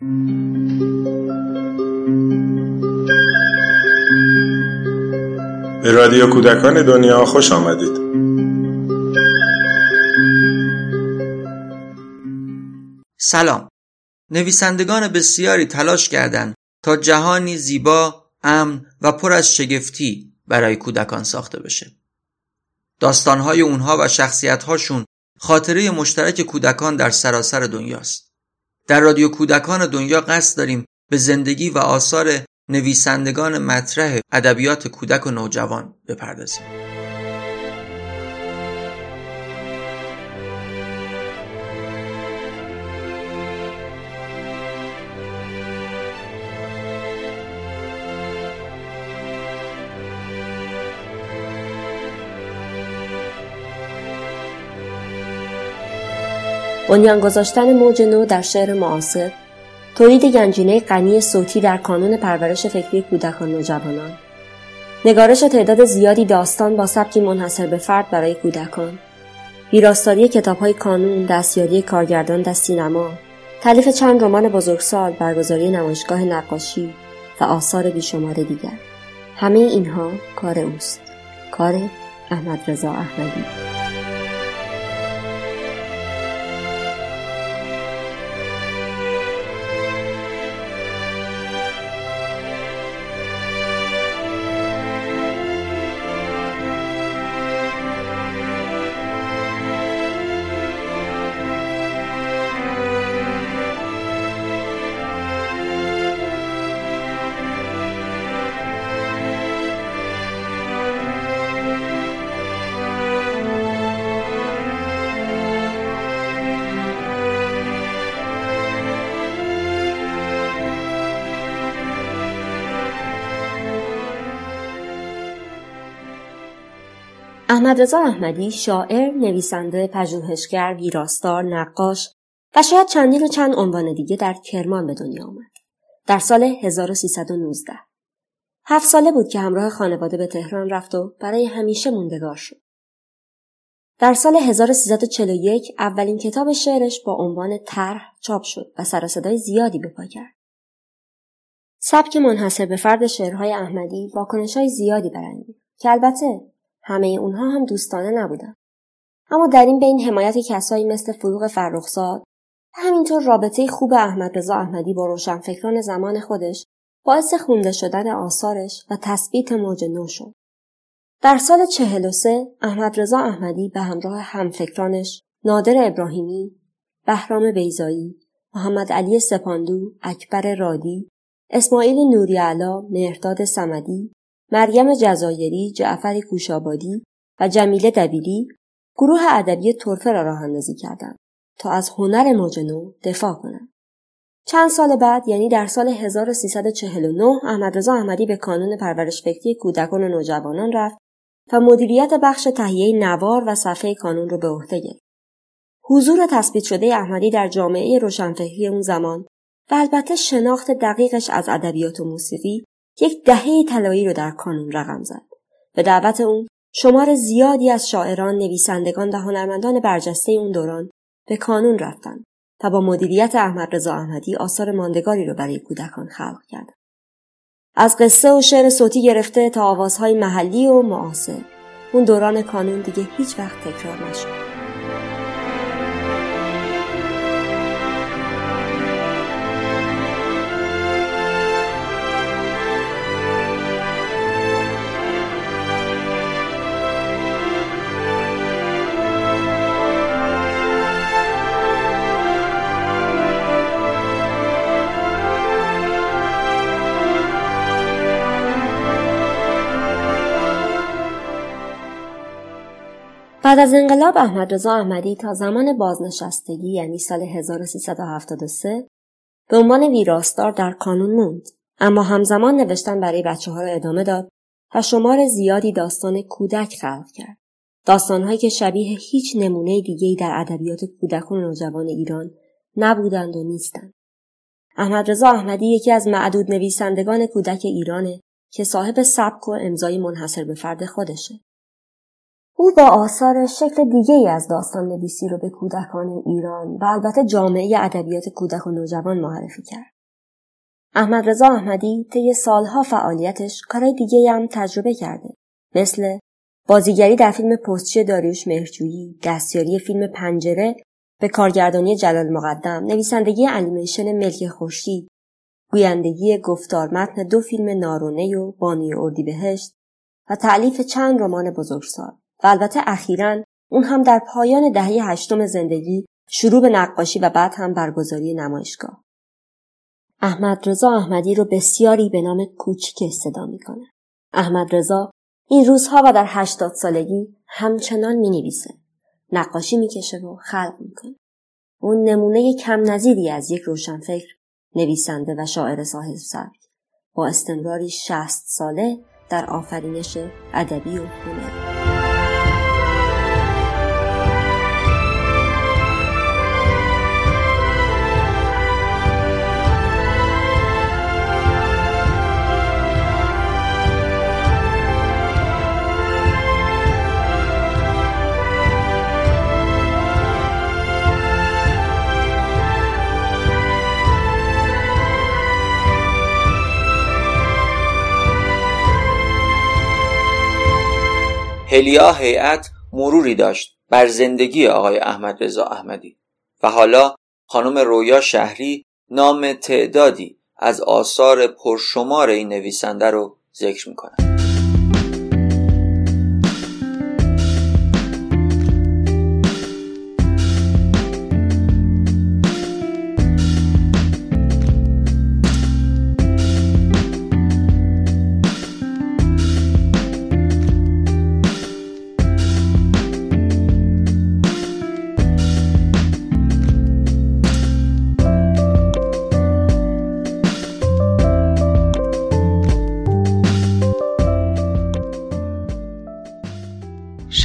به رادیو کودکان دنیا خوش آمدید سلام نویسندگان بسیاری تلاش کردند تا جهانی زیبا، امن و پر از شگفتی برای کودکان ساخته بشه. داستانهای اونها و شخصیتهاشون خاطره مشترک کودکان در سراسر دنیاست. در رادیو کودکان دنیا قصد داریم به زندگی و آثار نویسندگان مطرح ادبیات کودک و نوجوان بپردازیم. بنیان گذاشتن موج نو در شعر معاصر تولید گنجینه غنی صوتی در کانون پرورش فکری کودکان نوجوانان نگارش تعداد زیادی داستان با سبکی منحصر به فرد برای کودکان. ویراستاری کتابهای کانون دستیاری کارگردان در سینما تعلیف چند رمان بزرگسال برگزاری نمایشگاه نقاشی و آثار بیشمار دیگر. همه اینها کار اوست. کار احمد رضا احمدی. احمد رضا احمدی شاعر، نویسنده، پژوهشگر، ویراستار، نقاش و شاید چندین و چند عنوان دیگه در کرمان به دنیا آمد. در سال 1319 هفت ساله بود که همراه خانواده به تهران رفت و برای همیشه موندگار شد. در سال 1341 اولین کتاب شعرش با عنوان طرح چاپ شد و سر صدای زیادی به پا کرد. سبک منحصر به فرد شعرهای احمدی های زیادی برانگیخت که البته همه اونها هم دوستانه نبودن. اما در این بین حمایت کسایی مثل فروغ فرخزاد و همینطور رابطه خوب احمد رضا احمدی با روشنفکران زمان خودش باعث خونده شدن آثارش و تثبیت موج نو شد. در سال 43 احمد رضا احمدی به همراه همفکرانش نادر ابراهیمی، بهرام بیزایی، محمد علی سپاندو، اکبر رادی، اسماعیل نوریعلا، مهرداد سمدی، مریم جزایری، جعفر کوشابادی و جمیله دبیری گروه ادبی ترفه را راه اندازی کردند تا از هنر موج دفاع کنند. چند سال بعد یعنی در سال 1349 احمد رضا احمدی به کانون پرورش فکری کودکان و نوجوانان رفت و مدیریت بخش تهیه نوار و صفحه کانون را به عهده گرفت. حضور تثبیت شده احمدی در جامعه روشنفکری اون زمان و البته شناخت دقیقش از ادبیات و موسیقی یک دهه طلایی رو در کانون رقم زد. به دعوت اون شمار زیادی از شاعران، نویسندگان و هنرمندان برجسته اون دوران به کانون رفتند و با مدیریت احمد رضا احمدی آثار ماندگاری رو برای کودکان خلق کردند. از قصه و شعر صوتی گرفته تا آوازهای محلی و معاصر اون دوران کانون دیگه هیچ وقت تکرار نشد. بعد از انقلاب احمد رضا احمدی تا زمان بازنشستگی یعنی سال 1373 به عنوان ویراستار در کانون موند اما همزمان نوشتن برای بچه ها را ادامه داد و شمار زیادی داستان کودک خلق کرد. داستانهایی که شبیه هیچ نمونه دیگهی در ادبیات کودکان و نوجوان ایران نبودند و نیستند. احمد رضا احمدی یکی از معدود نویسندگان کودک ایرانه که صاحب سبک و امضای منحصر به فرد خودشه. او با آثار شکل دیگه ای از داستان نویسی رو به کودکان ایران و البته جامعه ادبیات کودک و نوجوان معرفی کرد. احمد رضا احمدی طی سالها فعالیتش کارهای دیگه هم تجربه کرده مثل بازیگری در فیلم پستچی داریوش مهرجویی دستیاری فیلم پنجره به کارگردانی جلال مقدم نویسندگی انیمیشن ملک خورشید گویندگی گفتار متن دو فیلم نارونه و بانی اردیبهشت و تعلیف چند رمان بزرگسال و البته اخیرا اون هم در پایان دهه هشتم زندگی شروع به نقاشی و بعد هم برگزاری نمایشگاه. احمد رضا احمدی رو بسیاری به نام کوچیک صدا می‌کنه. احمد رضا این روزها و در هشتاد سالگی همچنان می نویسه. نقاشی می‌کشه و خلق می‌کنه. اون نمونه کم نظیری از یک روشنفکر نویسنده و شاعر صاحب سبک با استمراری شست ساله در آفرینش ادبی و هنری. هلیا هیئت مروری داشت بر زندگی آقای احمد رضا احمدی و حالا خانم رویا شهری نام تعدادی از آثار پرشمار این نویسنده رو ذکر می‌کنند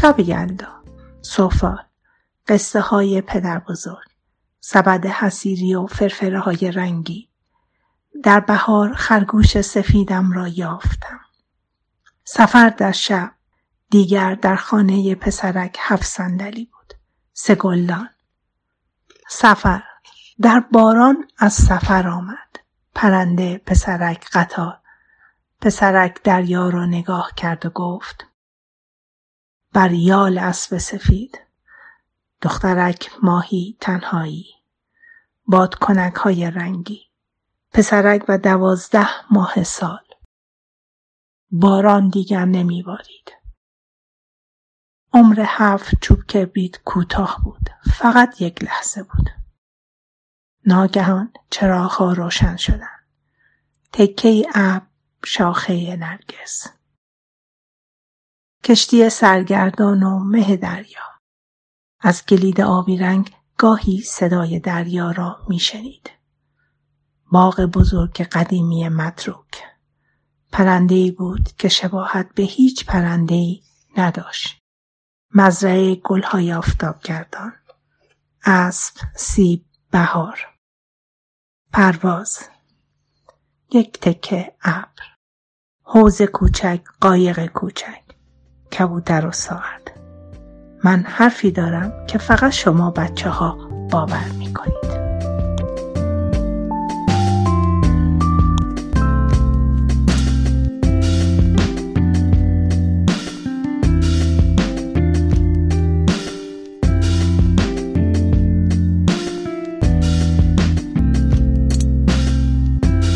شب یلدا سفال قصه های پدر بزرگ سبد حسیری و فرفره های رنگی. در بهار خرگوش سفیدم را یافتم. سفر در شب دیگر در خانه پسرک هفت صندلی بود. سه گلدان. سفر. در باران از سفر آمد. پرنده پسرک قطار. پسرک دریا را نگاه کرد و گفت بر یال اسب سفید. دخترک ماهی تنهایی. کنک های رنگی. پسرک و دوازده ماه سال. باران دیگر نمیبارید. عمر هفت چوب کبریت کوتاه بود. فقط یک لحظه بود. ناگهان چراغها روشن شدند. تکه ابر شاخه نرگس. کشتی سرگردان و مه دریا. از کلید آبی رنگ گاهی صدای دریا را میشنید. باغ بزرگ قدیمی متروک. پرنده بود که شباهت به هیچ پرنده نداشت. مزرعه گلهای آفتاب گردان اسب سیب بهار. پرواز. یک تکه ابر. حوز کوچک قایق کوچک. کبوتر و ساعت من حرفی دارم که فقط شما بچه ها باور می کنید.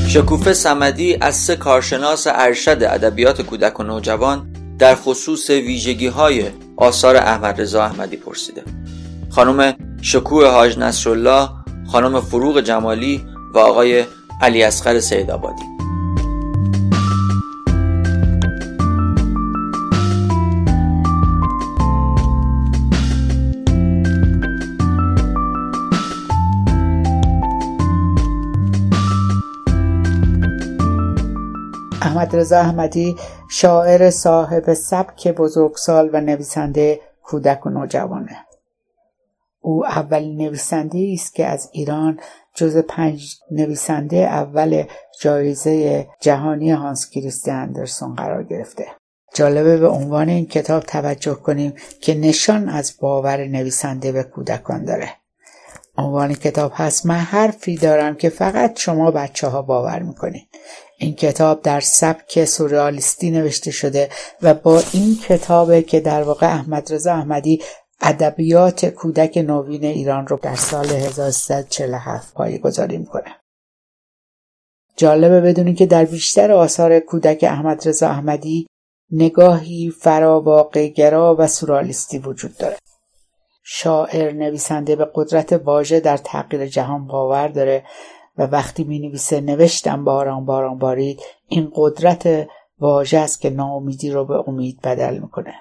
شکوفه سمدی از سه کارشناس ارشد ادبیات کودک و نوجوان در خصوص ویژگی های آثار احمد رضا احمدی پرسیده. خانم شکوه حاج نصرالله خانم فروغ جمالی و آقای علی اصغر سید احمد رضا احمدی شاعر صاحب سبک بزرگسال و نویسنده کودک و نوجوانه. او اولین نویسنده است که از ایران جز پنج نویسنده اول جایزه جهانی هانس کریستیان اندرسون قرار گرفته. جالبه به عنوان این کتاب توجه کنیم که نشان از باور نویسنده به کودکان داره. عنوان کتاب هست من حرفی دارم که فقط شما بچه ها باور می‌کنید این کتاب در سبک سوریالیستی نوشته شده و با این کتابه که در واقع احمد رضا احمدی ادبیات کودک نوین ایران رو در سال 1347 پایی گذاری می‌کنه. جالبه بدونید که در بیشتر آثار کودک احمد رضا احمدی نگاهی فراواقعگرا و سورالیستی وجود داره. شاعر نویسنده به قدرت واژه در تغییر جهان باور داره و وقتی می نویسه نوشتم باران باران بارید این قدرت واژه است که ناامیدی رو به امید بدل می‌کنه.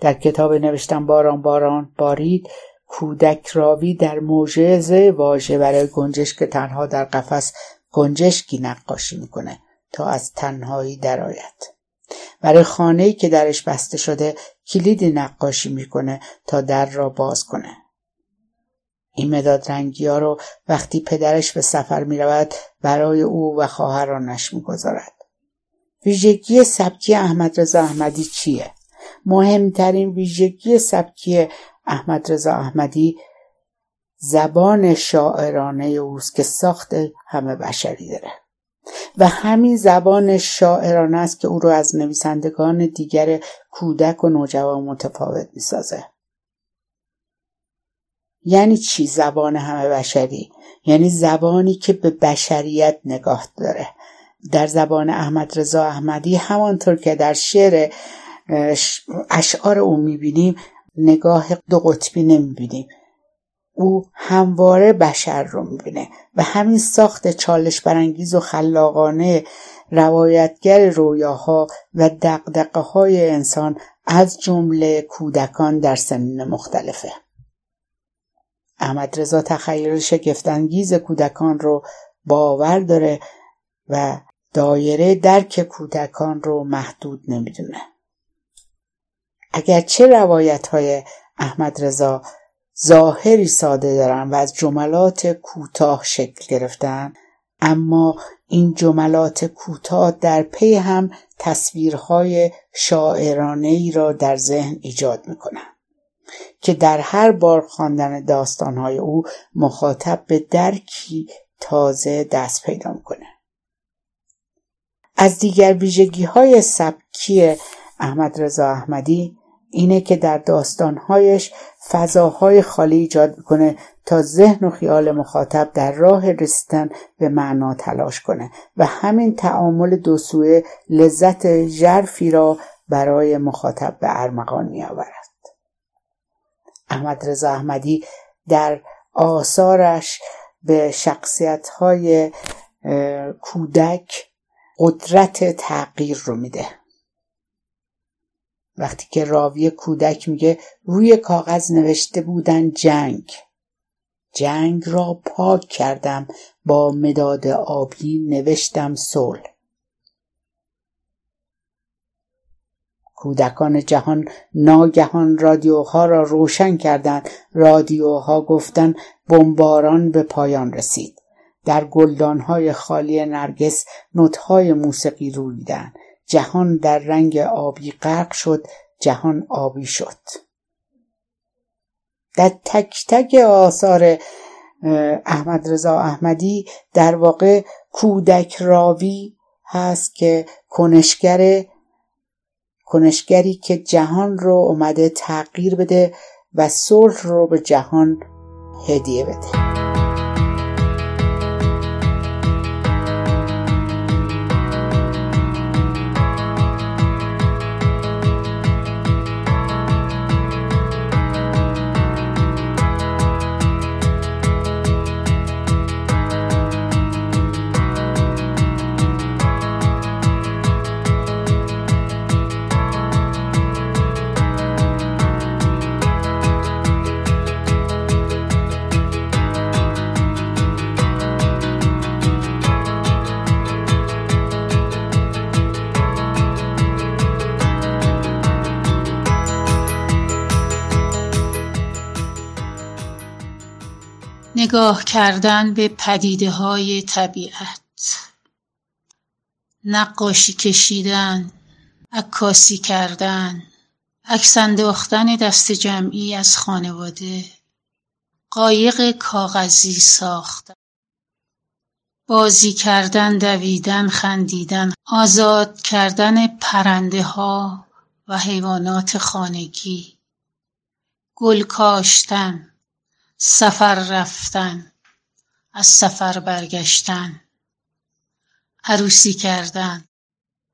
در کتاب نوشتم باران باران بارید کودک راوی در موجز واژه برای گنجشک تنها در قفس گنجشکی نقاشی می‌کنه تا از تنهایی درآید. برای خانه‌ای که درش بسته شده کلیدی نقاشی می‌کنه تا در را باز کنه. این مداد رنگی ها رو وقتی پدرش به سفر می رود برای او و خواهرانش می گذارد. ویژگی سبکی احمد رضا احمدی چیه؟ مهمترین ویژگی سبکی احمد رضا احمدی زبان شاعرانه اوست که ساخت همه بشری داره و همین زبان شاعرانه است که او رو از نویسندگان دیگر کودک و نوجوان متفاوت می‌سازه یعنی چی زبان همه بشری؟ یعنی زبانی که به بشریت نگاه داره. در زبان احمد رضا احمدی همانطور که در شعر اشعار او می‌بینیم نگاه دو قطبی نمی‌بینیم. او همواره بشر رو می‌بینه و همین ساخت چالش برانگیز و خلاقانه روایتگر رویاها و دقدقه های انسان از جمله کودکان در سنین مختلفه. احمد رضا تخیل شگفتانگیز کودکان رو باور داره و دایره درک کودکان رو محدود نمی‌دونه. اگرچه روایت های احمد رضا ظاهری ساده دارن و از جملات کوتاه شکل گرفتن اما این جملات کوتاه در پی هم تصویرهای شاعرانه ای را در ذهن ایجاد می‌کنن. که در هر بار خواندن داستانهای او مخاطب به درکی تازه دست پیدا می‌کنه. از دیگر ویژگی های سبکی احمد رضا احمدی اینه که در داستانهایش فضاهای خالی ایجاد می‌کنه تا ذهن و خیال مخاطب در راه رسیدن به معنا تلاش کنه و همین تعامل دو سوه لذت ژرفی را برای مخاطب به ارمغان میآورد. احمد رضا احمدی در آثارش به شخصیت های کودک قدرت تغییر رو میده. وقتی که راوی کودک میگه روی کاغذ نوشته بودن جنگ. جنگ را پاک کردم با مداد آبی نوشتم صلح. کودکان جهان ناگهان رادیوها را روشن کردند. رادیوها گفتند بمباران به پایان رسید. در گلدانهای خالی نرگس نوتهای موسیقی رویدند جهان در رنگ آبی غرق شد. جهان آبی شد. در تک تک آثار احمد رضا احمدی در واقع کودک راوی هست که کنشگر کنشگری که جهان رو اومده تغییر بده و صلح رو به جهان هدیه بده. نگاه کردن به پدیده های طبیعت. نقاشی کشیدن عکاسی کردن عکس انداختن دست جمعی از خانواده قایق کاغذی ساختن بازی کردن دویدن خندیدن آزاد کردن پرنده ها و حیوانات خانگی گل کاشتن. سفر رفتن از سفر برگشتن عروسی کردن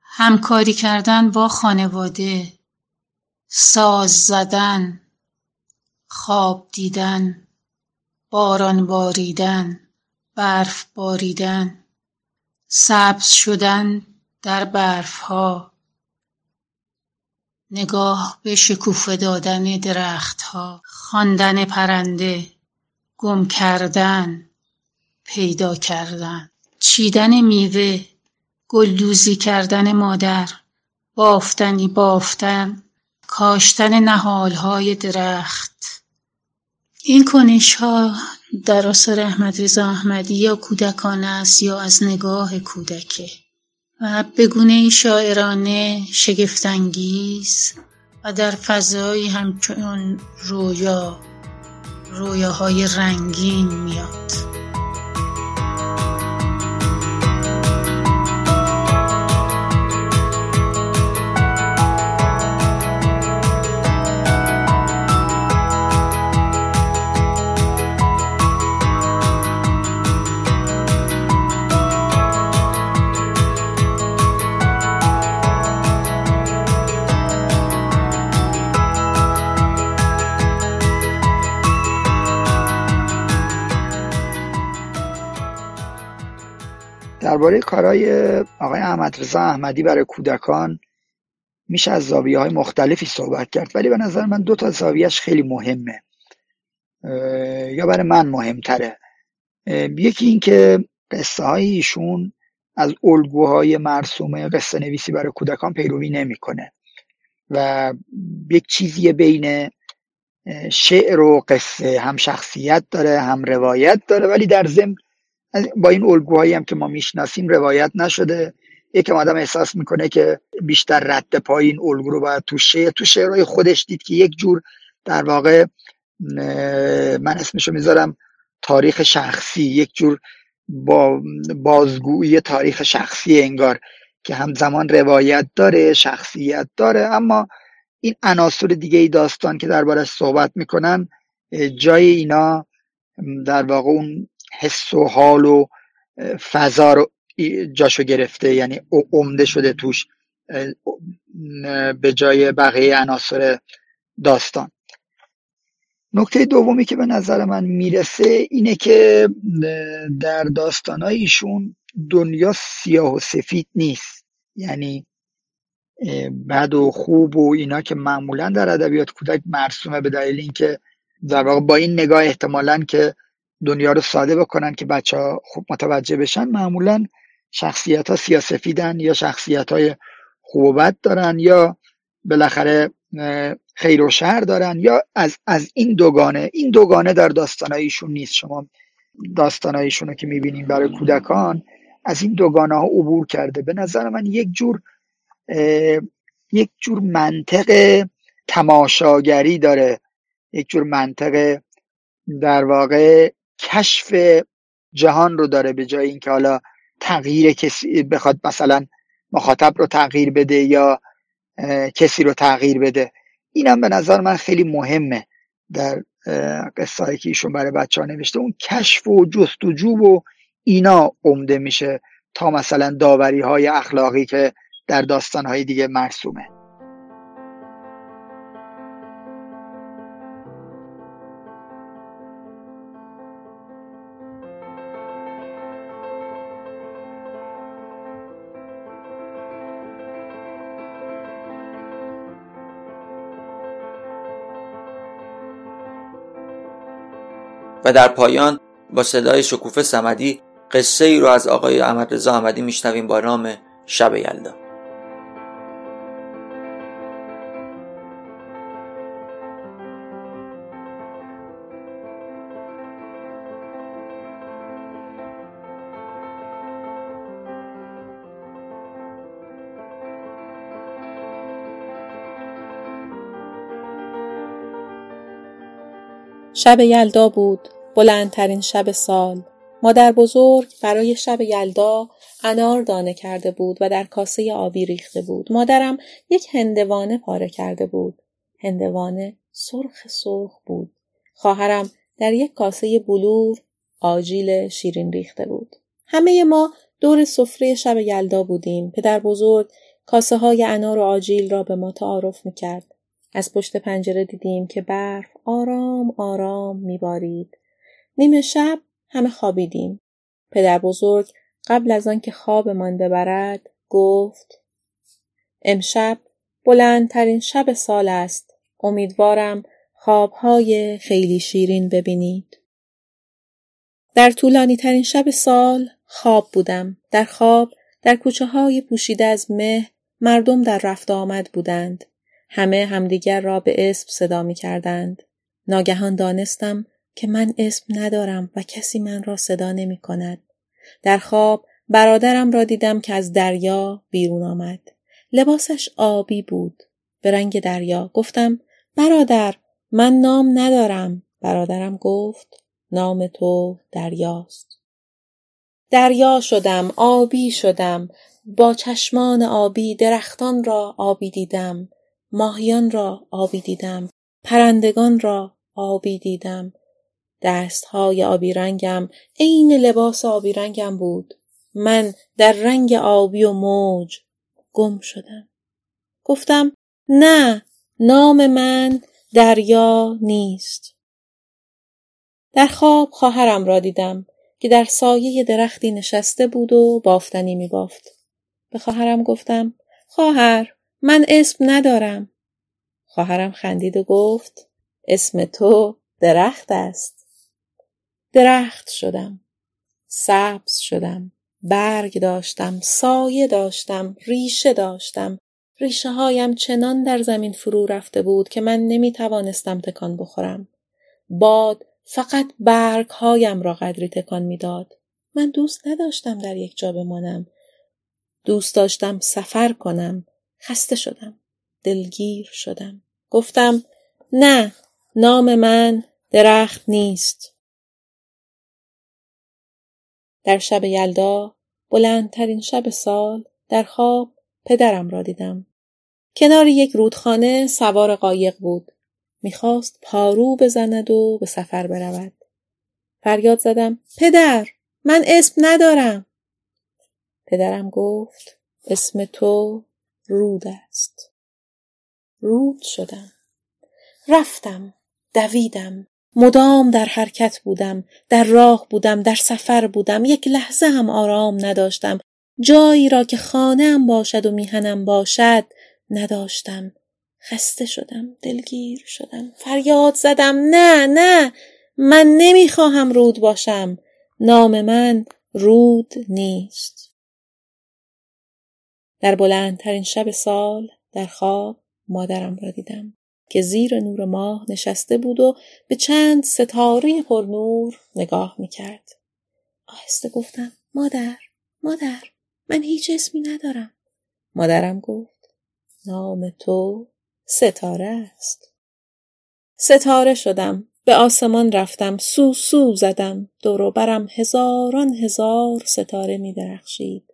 همکاری کردن با خانواده ساز زدن خواب دیدن باران باریدن برف باریدن سبز شدن در برف ها نگاه به شکوفه دادن درخت ها خواندن پرنده. گم کردن پیدا کردن. چیدن میوه گلدوزی کردن مادر بافتنی بافتن کاشتن نهالهای درخت. این کنش ها در آثار احمد رضا احمدی یا کودکان است یا از نگاه کودکه. و به گونه شاعرانه شگفتانگیز و در فضایی همچون رویا رویاهای رنگین میاد. درباره کارهای آقای احمد رضا احمدی برای کودکان میشه از زاویه های مختلفی صحبت کرد ولی به نظر من دو تا زاویهش خیلی مهمه. یا برای من مهمتره. یکی این که قصه های ایشون از الگوهای مرسومه قصه نویسی برای کودکان پیروی نمی‌کنه و یک چیزی بین شعر و قصه هم شخصیت داره هم روایت داره ولی در ضمن با این الگوهایی هم که ما می‌شناسیم روایت نشده. یکم آدم احساس می‌کنه که بیشتر رد پای این الگو رو باید تو شعر تو شعرهای خودش دید که یک جور در واقع من اسمشو می‌ذارم تاریخ شخصی یک جور با بازگویی تاریخ شخصی انگار که همزمان روایت داره شخصیت داره. اما این عناصر دیگه ای داستان که دربارش صحبت می‌کنن جای اینا در واقع اون حس و حال و فضا رو جاشو گرفته یعنی عمده شده توش به جای بقیه عناصر داستان. نکته دومی که به نظر من می‌رسه اینه که در داستانهای ایشون دنیا سیاه و سفید نیست. یعنی بد و خوب و اینا که معمولا در ادبیات کودک مرسومه به دلیل اینکه در واقع با این نگاه احتمالا که دنیا رو ساده بکنن که بچه ها خوب متوجه بشن. معمولا شخصیت ها سیاسفیدن یا شخصیت های خوب و بد دارن یا بالاخره خیر و شر دارن یا از, از این دوگانه این دوگانه در داستانایشون نیست. شما داستانایشون رو که می‌بینیم برای کودکان از این دوگانه ها عبور کرده. به نظر من یک جور یک جور منطق تماشاگری داره. یک جور منطق در واقع کشف جهان رو داره به جای اینکه حالا تغییر کسی بخواد مثلا مخاطب رو تغییر بده یا کسی رو تغییر بده. اینم به نظر من خیلی مهمه در قصه که ایشون برای بچه ها نوشته. اون کشف و جستجو و اینا عمده میشه تا مثلا داوری های اخلاقی که در داستان های دیگه مرسومه. در پایان با صدای شکوفه سمدی قصه ای رو از آقای احمد رضا احمدی میشنویم با نام شب یلدا. شب یلدا بود. بلندترین شب سال. مادر بزرگ برای شب یلدا انار دانه کرده بود و در کاسه آبی ریخته بود. مادرم یک هندوانه پاره کرده بود. هندوانه سرخ سرخ بود. خواهرم در یک کاسه بلور آجیل شیرین ریخته بود. همه ما دور سفره شب یلدا بودیم. پدر بزرگ کاسه های انار و آجیل را به ما تعارف می کرد. از پشت پنجره دیدیم که برف آرام آرام میبارید. نیمه شب همه خوابیدیم. پدر بزرگ قبل از آنکه خوابمان ببرد گفت امشب بلندترین شب سال است. امیدوارم خوابهای خیلی شیرین ببینید. در طولانی ترین شب سال خواب بودم. در خواب در کوچه های پوشیده از مه مردم در رفت آمد بودند. همه همدیگر را به اسم صدا می کردند. ناگهان دانستم که من اسم ندارم و کسی من را صدا نمی کند. در خواب برادرم را دیدم که از دریا بیرون آمد. لباسش آبی بود. به رنگ دریا. گفتم برادر من نام ندارم. برادرم گفت نام تو دریاست. دریا شدم، آبی شدم، با چشمان آبی درختان را آبی دیدم، ماهیان را آبی دیدم، پرندگان را آبی دیدم. دستهای آبی رنگم عین لباس آبی رنگم بود. من در رنگ آبی و موج گم شدم. گفتم نه نام من دریا نیست. در خواب خواهرم را دیدم که در سایه درختی نشسته بود و بافتنی می بافت. به خواهرم گفتم خواهر من اسم ندارم. خواهرم خندید و گفت اسم تو درخت است. درخت شدم. سبز شدم. برگ داشتم. سایه داشتم. ریشه داشتم. ریشه هایم چنان در زمین فرو رفته بود که من نمی توانستم تکان بخورم. باد فقط برگ هایم را قدری تکان می‌داد. من دوست نداشتم در یک جا بمانم. دوست داشتم سفر کنم. خسته شدم. دلگیر شدم. گفتم نه نام من درخت نیست. در شب یلدا بلندترین شب سال در خواب پدرم را دیدم. کنار یک رودخانه سوار قایق بود. می‌خواست پارو بزند و به سفر برود. فریاد زدم پدر من اسم ندارم. پدرم گفت اسم تو رود است. رود شدم. رفتم. دویدم. مدام در حرکت بودم. در راه بودم. در سفر بودم. یک لحظه هم آرام نداشتم. جایی را که خانه باشد و میهنم باشد نداشتم. خسته شدم دلگیر شدم فریاد زدم نه نه من نمی‌خواهم رود باشم نام من رود نیست در بلندترین شب سال در خواب مادرم را دیدم که زیر نور ماه نشسته بود و به چند ستاره پرنور نگاه می‌کرد آهسته گفتم مادر مادر من هیچ اسمی ندارم مادرم گفت نام تو ستاره است. ستاره شدم. به آسمان رفتم. سو سو زدم. دورو برم هزاران هزار ستاره می درخشید.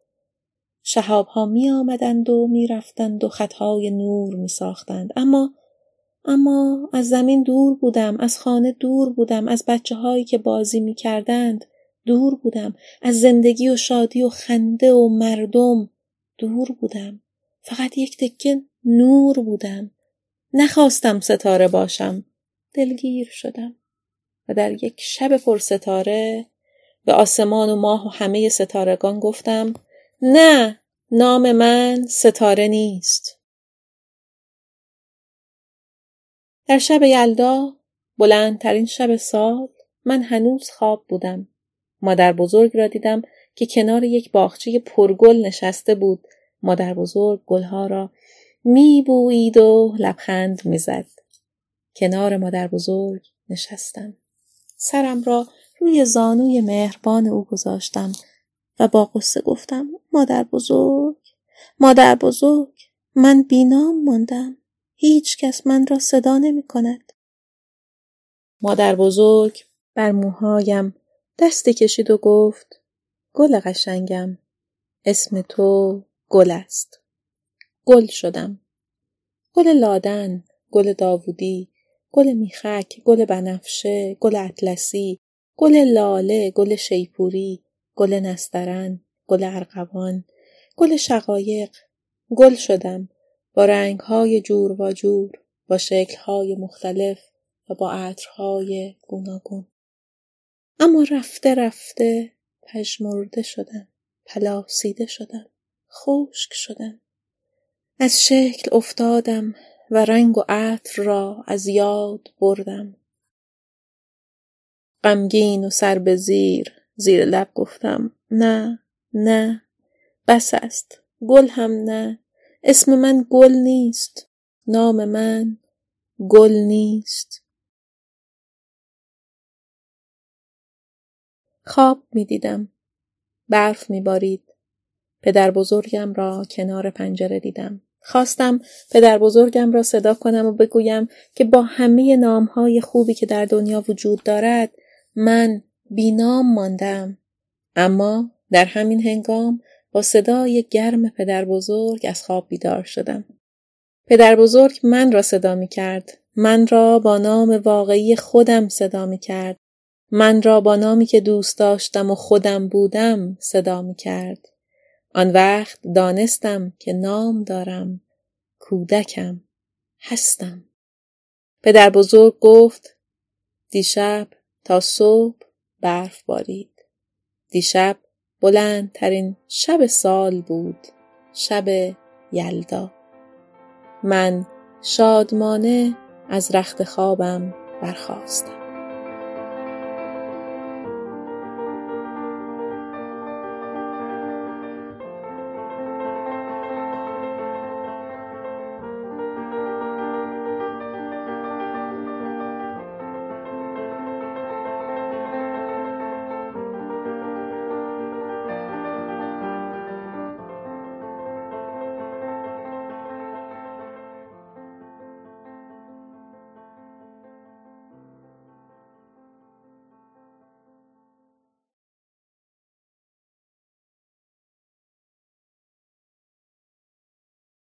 شهاب ها می آمدند و می رفتند و خطهای نور می ساختند. اما اما از زمین دور بودم. از خانه دور بودم. از بچه هایی که بازی می کردند. دور بودم. از زندگی و شادی و خنده و مردم دور بودم. فقط یک تکه نور بودم. نخواستم ستاره باشم. دلگیر شدم و در یک شب پر ستاره به آسمان و ماه و همه ستارگان گفتم نه نام من ستاره نیست. در شب یلدا بلندترین شب سال من هنوز خواب بودم. مادر بزرگ را دیدم که کنار یک باغچه پرگل نشسته بود. مادر بزرگ گلها را می بوید و لبخند می‌زد. کنار مادر بزرگ نشستم. سرم را روی زانوی مهربان او گذاشتم و با قصه گفتم مادر بزرگ مادر بزرگ من بینام ماندم هیچ کس من را صدا نمی کند. مادر بزرگ. بر موهایم دستی کشید و گفت گل قشنگم. اسم تو گل است. گل شدم. گل لادن گل داوودی گل میخک گل بنفشه گل اطلسی گل لاله گل شیپوری گل نسترن گل ارغوان گل شقایق. گل شدم. با رنگهای جور و جور با شکلهای مختلف و با عطرهای گوناگون. اما رفته رفته پژمرده شدم پلاسیده شدم خشک شدم. از شکل افتادم و رنگ و عطر را از یاد بردم. غمگین و سر به زیر زیر لب گفتم نه نه بس است گل هم نه. اسم من گل نیست. نام من گل نیست. خواب می دیدم برف می بارید پدر بزرگم را کنار پنجره دیدم. خواستم پدر بزرگم را صدا کنم و بگویم که با همه نامهای خوبی که در دنیا وجود دارد من بینام ماندم. اما در همین هنگام صدای گرم پدر بزرگ از خواب بیدار شدم. پدر بزرگ من را صدا می کرد. من را با نام واقعی خودم صدا می کرد. من را با نامی که دوست داشتم و خودم بودم صدا می کرد. آن وقت دانستم که نام دارم. کودکم. هستم. پدر بزرگ گفت دیشب تا صبح برف بارید. دیشب بلندترین شب سال بود شب یلدا. من شادمانه از رخت خوابم برخواستم